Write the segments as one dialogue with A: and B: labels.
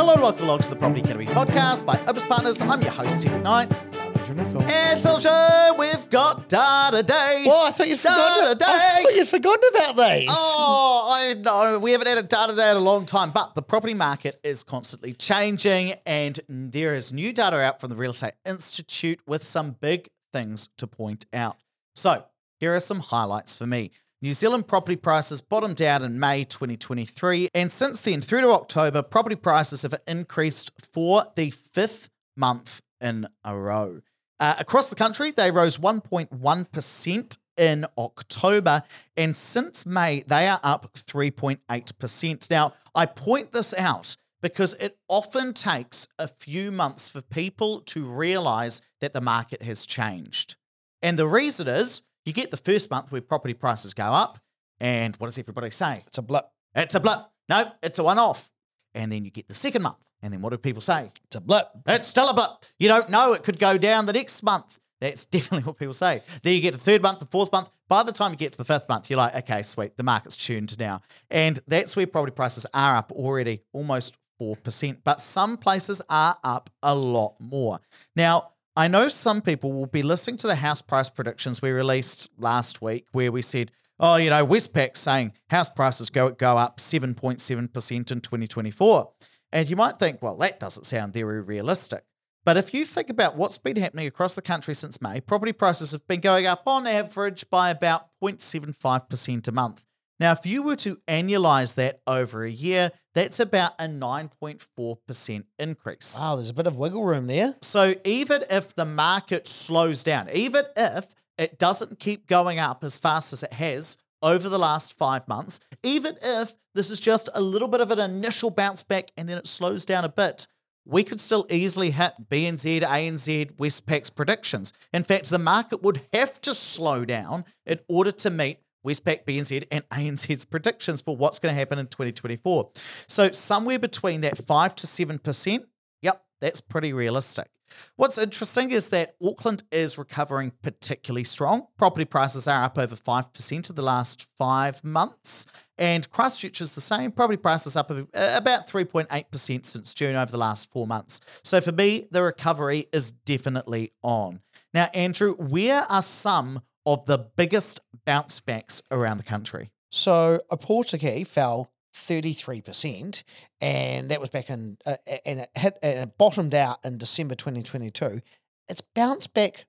A: Hello and welcome along to the Property Academy podcast by Opes Partners. I'm your host, Ed McKnight.
B: I'm Andrew Nicol.
A: And Silja, we've got data day.
B: Well, I thought you'd forgotten.
A: Data
B: I thought you'd forgotten about these.
A: Oh, I know. We haven't had a data day in a long time, but the property market is constantly changing, and there is new data out from the Real Estate Institute with some big things to point out. So, here are some highlights for me. New Zealand property prices bottomed out in May 2023, and since then, through to October, property prices have increased for the fifth month in a row. Uh, across the country, they rose 1.1% in October, and since May, they are up 3.8%. Now, I point this out because it often takes a few months for people to realize that the market has changed. And the reason is you get the first month where property prices go up, and what does everybody say?
B: It's a blip.
A: It's a blip. No, it's a one off. And then you get the second month, and then what do people say?
B: It's a blip.
A: It's still a blip. You don't know it could go down the next month. That's definitely what people say. Then you get the third month, the fourth month. By the time you get to the fifth month, you're like, okay, sweet, the market's tuned now. And that's where property prices are up already, almost 4%. But some places are up a lot more. Now, I know some people will be listening to the house price predictions we released last week, where we said, oh, you know, Westpac saying house prices go, go up 7.7% in 2024. And you might think, well, that doesn't sound very realistic. But if you think about what's been happening across the country since May, property prices have been going up on average by about 0.75% a month. Now, if you were to annualize that over a year, that's about a 9.4% increase.
B: Wow, there's a bit of wiggle room there.
A: So even if the market slows down, even if it doesn't keep going up as fast as it has over the last five months, even if this is just a little bit of an initial bounce back and then it slows down a bit, we could still easily hit BNZ, ANZ, Westpac's predictions. In fact, the market would have to slow down in order to meet Westpac, BNZ, and ANZ's predictions for what's going to happen in 2024. So somewhere between that 5 to 7%, yep, that's pretty realistic. What's interesting is that Auckland is recovering particularly strong. Property prices are up over 5% in the last five months. And Christchurch is the same. Property prices up about 3.8% since June over the last four months. So for me, the recovery is definitely on. Now, Andrew, where are some of the biggest bounce backs around the country?
B: So a Portuguese fell 33%, and that was back in, uh, and it hit, and it bottomed out in December 2022. It's bounced back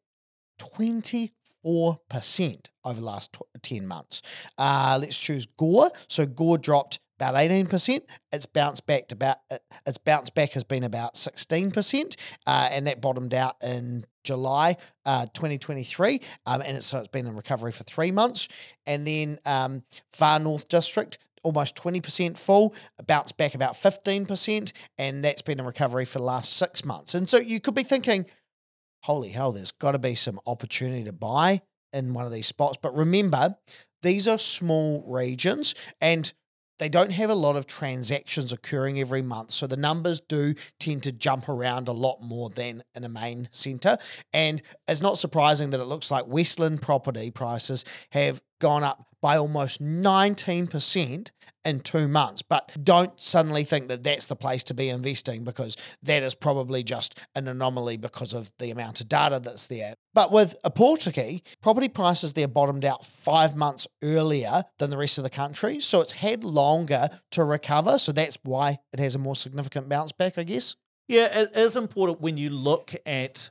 B: 24% over the last tw- 10 months. Uh, let's choose Gore. So Gore dropped about 18%. It's bounced back to about, uh, its bounce back has been about 16%, uh, and that bottomed out in July uh, 2023, um, and it's, so it's been in recovery for three months. And then um, Far North District, almost 20% full, bounced back about 15%, and that's been in recovery for the last six months. And so you could be thinking, holy hell, there's got to be some opportunity to buy in one of these spots. But remember, these are small regions and they don't have a lot of transactions occurring every month. So the numbers do tend to jump around a lot more than in a main centre. And it's not surprising that it looks like Westland property prices have gone up by almost 19% in two months. But don't suddenly think that that's the place to be investing because that is probably just an anomaly because of the amount of data that's there. But with a Portuguese, property prices there bottomed out five months earlier than the rest of the country. So it's had longer to recover. So that's why it has a more significant bounce back, I guess.
A: Yeah, it is important when you look at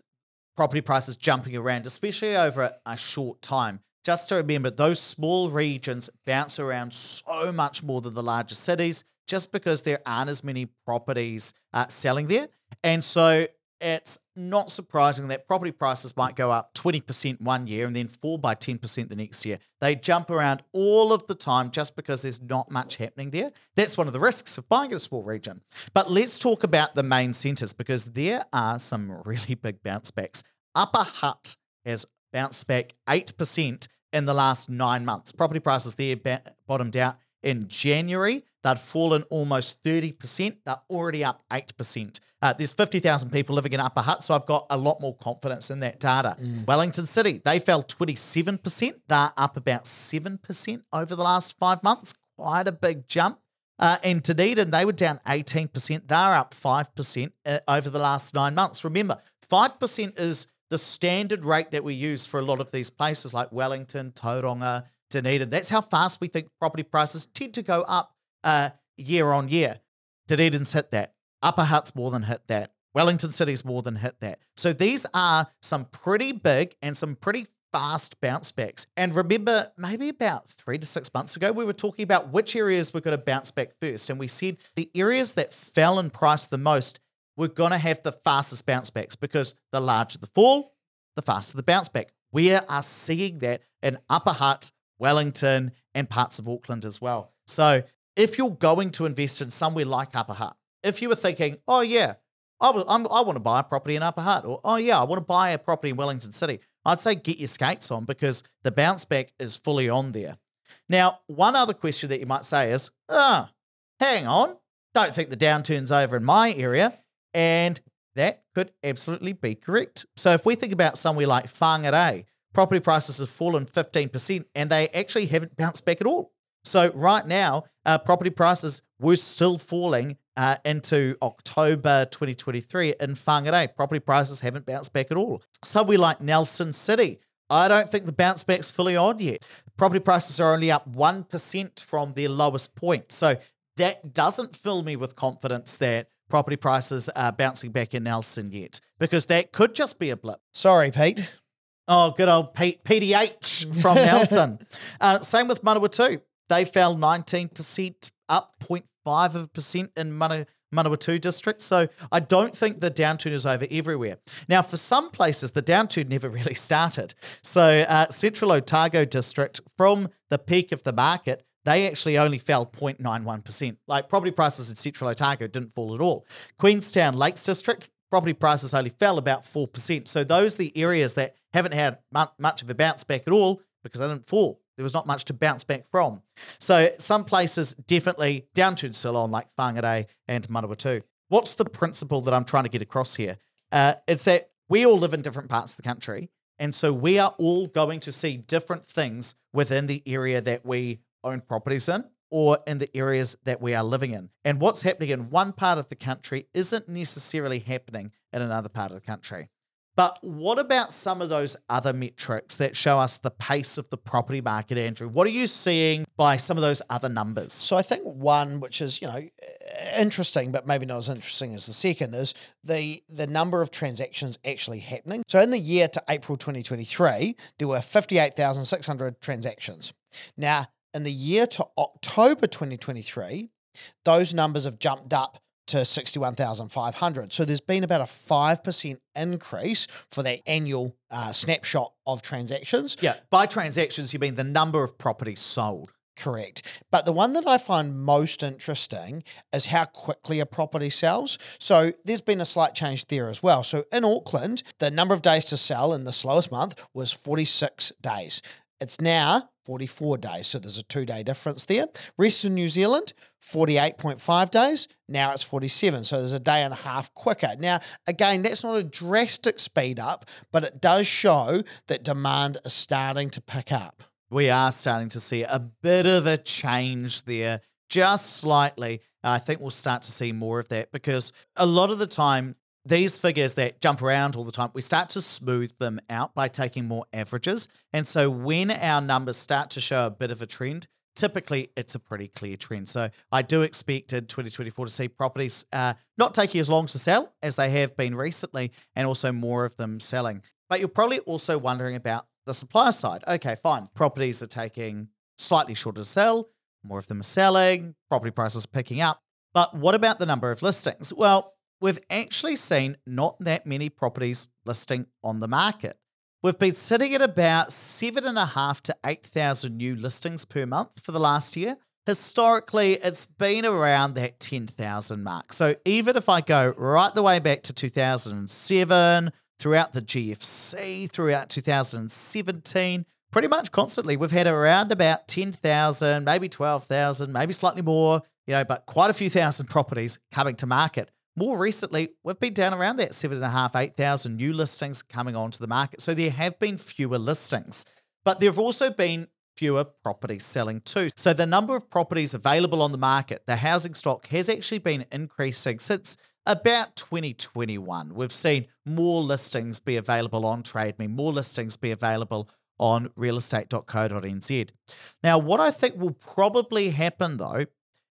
A: property prices jumping around, especially over a short time. Just to remember, those small regions bounce around so much more than the larger cities just because there aren't as many properties uh, selling there. And so it's not surprising that property prices might go up 20% one year and then fall by 10% the next year. They jump around all of the time just because there's not much happening there. That's one of the risks of buying in a small region. But let's talk about the main centres because there are some really big bounce backs. Upper Hutt has bounced back 8% in the last nine months. Property prices there ba- bottomed out in January. They'd fallen almost 30%. They're already up 8%. Uh, there's 50,000 people living in Upper Hutt, so I've got a lot more confidence in that data. Wellington City, they fell 27%. They're up about 7% over the last five months. Quite a big jump. Uh, and Dunedin, they were down 18%. They're up 5% uh, over the last nine months. Remember, 5% is the standard rate that we use for a lot of these places like Wellington, Tauranga, Dunedin. That's how fast we think property prices tend to go up uh, year on year. Dunedin's hit that. Upper Hutt's more than hit that. Wellington City's more than hit that. So these are some pretty big and some pretty fast bounce backs. And remember, maybe about three to six months ago, we were talking about which areas were going to bounce back first. And we said the areas that fell in price the most were going to have the fastest bounce backs because the larger the fall, the faster the bounce back. We are seeing that in Upper Hutt, Wellington, and parts of Auckland as well. So if you're going to invest in somewhere like Upper Hutt, if you were thinking, oh, yeah, I, I want to buy a property in Upper Hutt, or oh, yeah, I want to buy a property in Wellington City, I'd say get your skates on because the bounce back is fully on there. Now, one other question that you might say is, ah, oh, hang on, don't think the downturn's over in my area. And that could absolutely be correct. So if we think about somewhere like Whangarei, property prices have fallen 15% and they actually haven't bounced back at all. So right now, uh, property prices were still falling uh, into October 2023 in Whangarei. Property prices haven't bounced back at all. Somewhere like Nelson City, I don't think the bounce back's fully on yet. Property prices are only up 1% from their lowest point. So that doesn't fill me with confidence that property prices are bouncing back in Nelson yet, because that could just be a blip.
B: Sorry, Pete.
A: Oh, good old Pete, PDH from Nelson. uh, same with Manawatu. They fell 19% up 0.5 of a percent in Mana, Manawatu district. So I don't think the downturn is over everywhere. Now, for some places, the downturn never really started. So uh, Central Otago district, from the peak of the market, they actually only fell 0.91%. Like property prices in Central Otago didn't fall at all. Queenstown Lakes District, property prices only fell about 4%. So those are the areas that haven't had much of a bounce back at all because they didn't fall. There was not much to bounce back from. So some places definitely downturn still on, like Whangarei and Manawatu. What's the principle that I'm trying to get across here? Uh, it's that we all live in different parts of the country. And so we are all going to see different things within the area that we own properties in or in the areas that we are living in. And what's happening in one part of the country isn't necessarily happening in another part of the country. But what about some of those other metrics that show us the pace of the property market, Andrew? What are you seeing by some of those other numbers?
B: So I think one which is, you know, interesting, but maybe not as interesting as the second, is the the number of transactions actually happening. So in the year to April 2023, there were 58,600 transactions. Now, in the year to October 2023, those numbers have jumped up to 61,500. So there's been about a 5% increase for that annual uh, snapshot of transactions.
A: Yeah, by transactions, you mean the number of properties sold.
B: Correct. But the one that I find most interesting is how quickly a property sells. So there's been a slight change there as well. So in Auckland, the number of days to sell in the slowest month was 46 days. It's now 44 days. So there's a two day difference there. Rest Western New Zealand, 48.5 days. Now it's 47. So there's a day and a half quicker. Now, again, that's not a drastic speed up, but it does show that demand is starting to pick up.
A: We are starting to see a bit of a change there, just slightly. I think we'll start to see more of that because a lot of the time, these figures that jump around all the time, we start to smooth them out by taking more averages. And so when our numbers start to show a bit of a trend, typically it's a pretty clear trend. So I do expect in 2024 to see properties uh, not taking as long to sell as they have been recently, and also more of them selling. But you're probably also wondering about the supply side. Okay, fine. Properties are taking slightly shorter to sell, more of them are selling, property prices picking up. But what about the number of listings? Well, we've actually seen not that many properties listing on the market. We've been sitting at about seven and a half to 8,000 new listings per month for the last year. Historically, it's been around that 10,000 mark. So even if I go right the way back to 2007, throughout the GFC, throughout 2017, pretty much constantly, we've had around about 10,000, maybe 12,000, maybe slightly more, you know, but quite a few thousand properties coming to market. More recently, we've been down around that seven and a half, 8,000 new listings coming onto the market. So there have been fewer listings, but there have also been fewer properties selling too. So the number of properties available on the market, the housing stock has actually been increasing since about 2021. We've seen more listings be available on TradeMe, more listings be available on realestate.co.nz. Now, what I think will probably happen though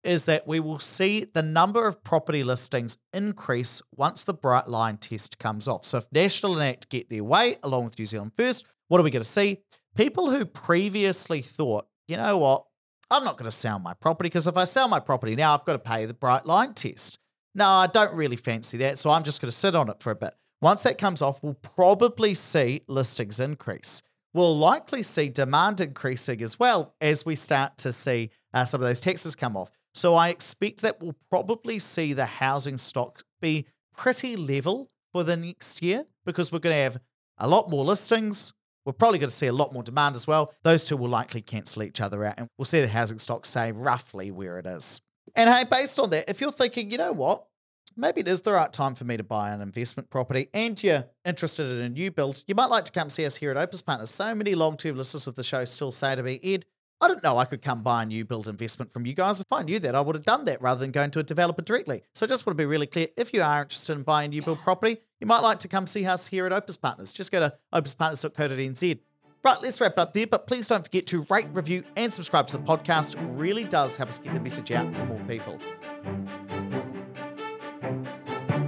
A: is that we will see the number of property listings increase once the bright line test comes off. So if National and Act get their way along with New Zealand First, what are we going to see? People who previously thought, you know what, I'm not going to sell my property because if I sell my property now, I've got to pay the bright line test. No, I don't really fancy that, so I'm just going to sit on it for a bit. Once that comes off, we'll probably see listings increase. We'll likely see demand increasing as well as we start to see uh, some of those taxes come off. So I expect that we'll probably see the housing stock be pretty level for the next year because we're going to have a lot more listings. We're probably going to see a lot more demand as well. Those two will likely cancel each other out, and we'll see the housing stock stay roughly where it is. And hey, based on that, if you're thinking, you know what, maybe it is the right time for me to buy an investment property and you're interested in a new build, you might like to come see us here at Opes Partners. So many long term listeners of the show still say to me, Ed, I didn't know I could come buy a new build investment from you guys. If I knew that, I would have done that rather than going to a developer directly. So I just want to be really clear. If you are interested in buying a new build property, you might like to come see us here at Opes Partners. Just go to opespartners.co.nz. Right, let's wrap it up there, but please don't forget to rate, review, and subscribe to the podcast. It really does help us get the message out to more people.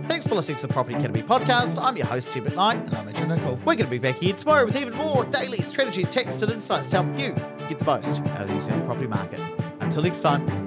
A: Thanks for listening to the Property Academy podcast. I'm your host, Ed McKnight.
B: And I'm Andrew Nicol.
A: We're going to be back here tomorrow with even more daily strategies, tactics, and insights to help you get the most out of the New Zealand property market. Until next time.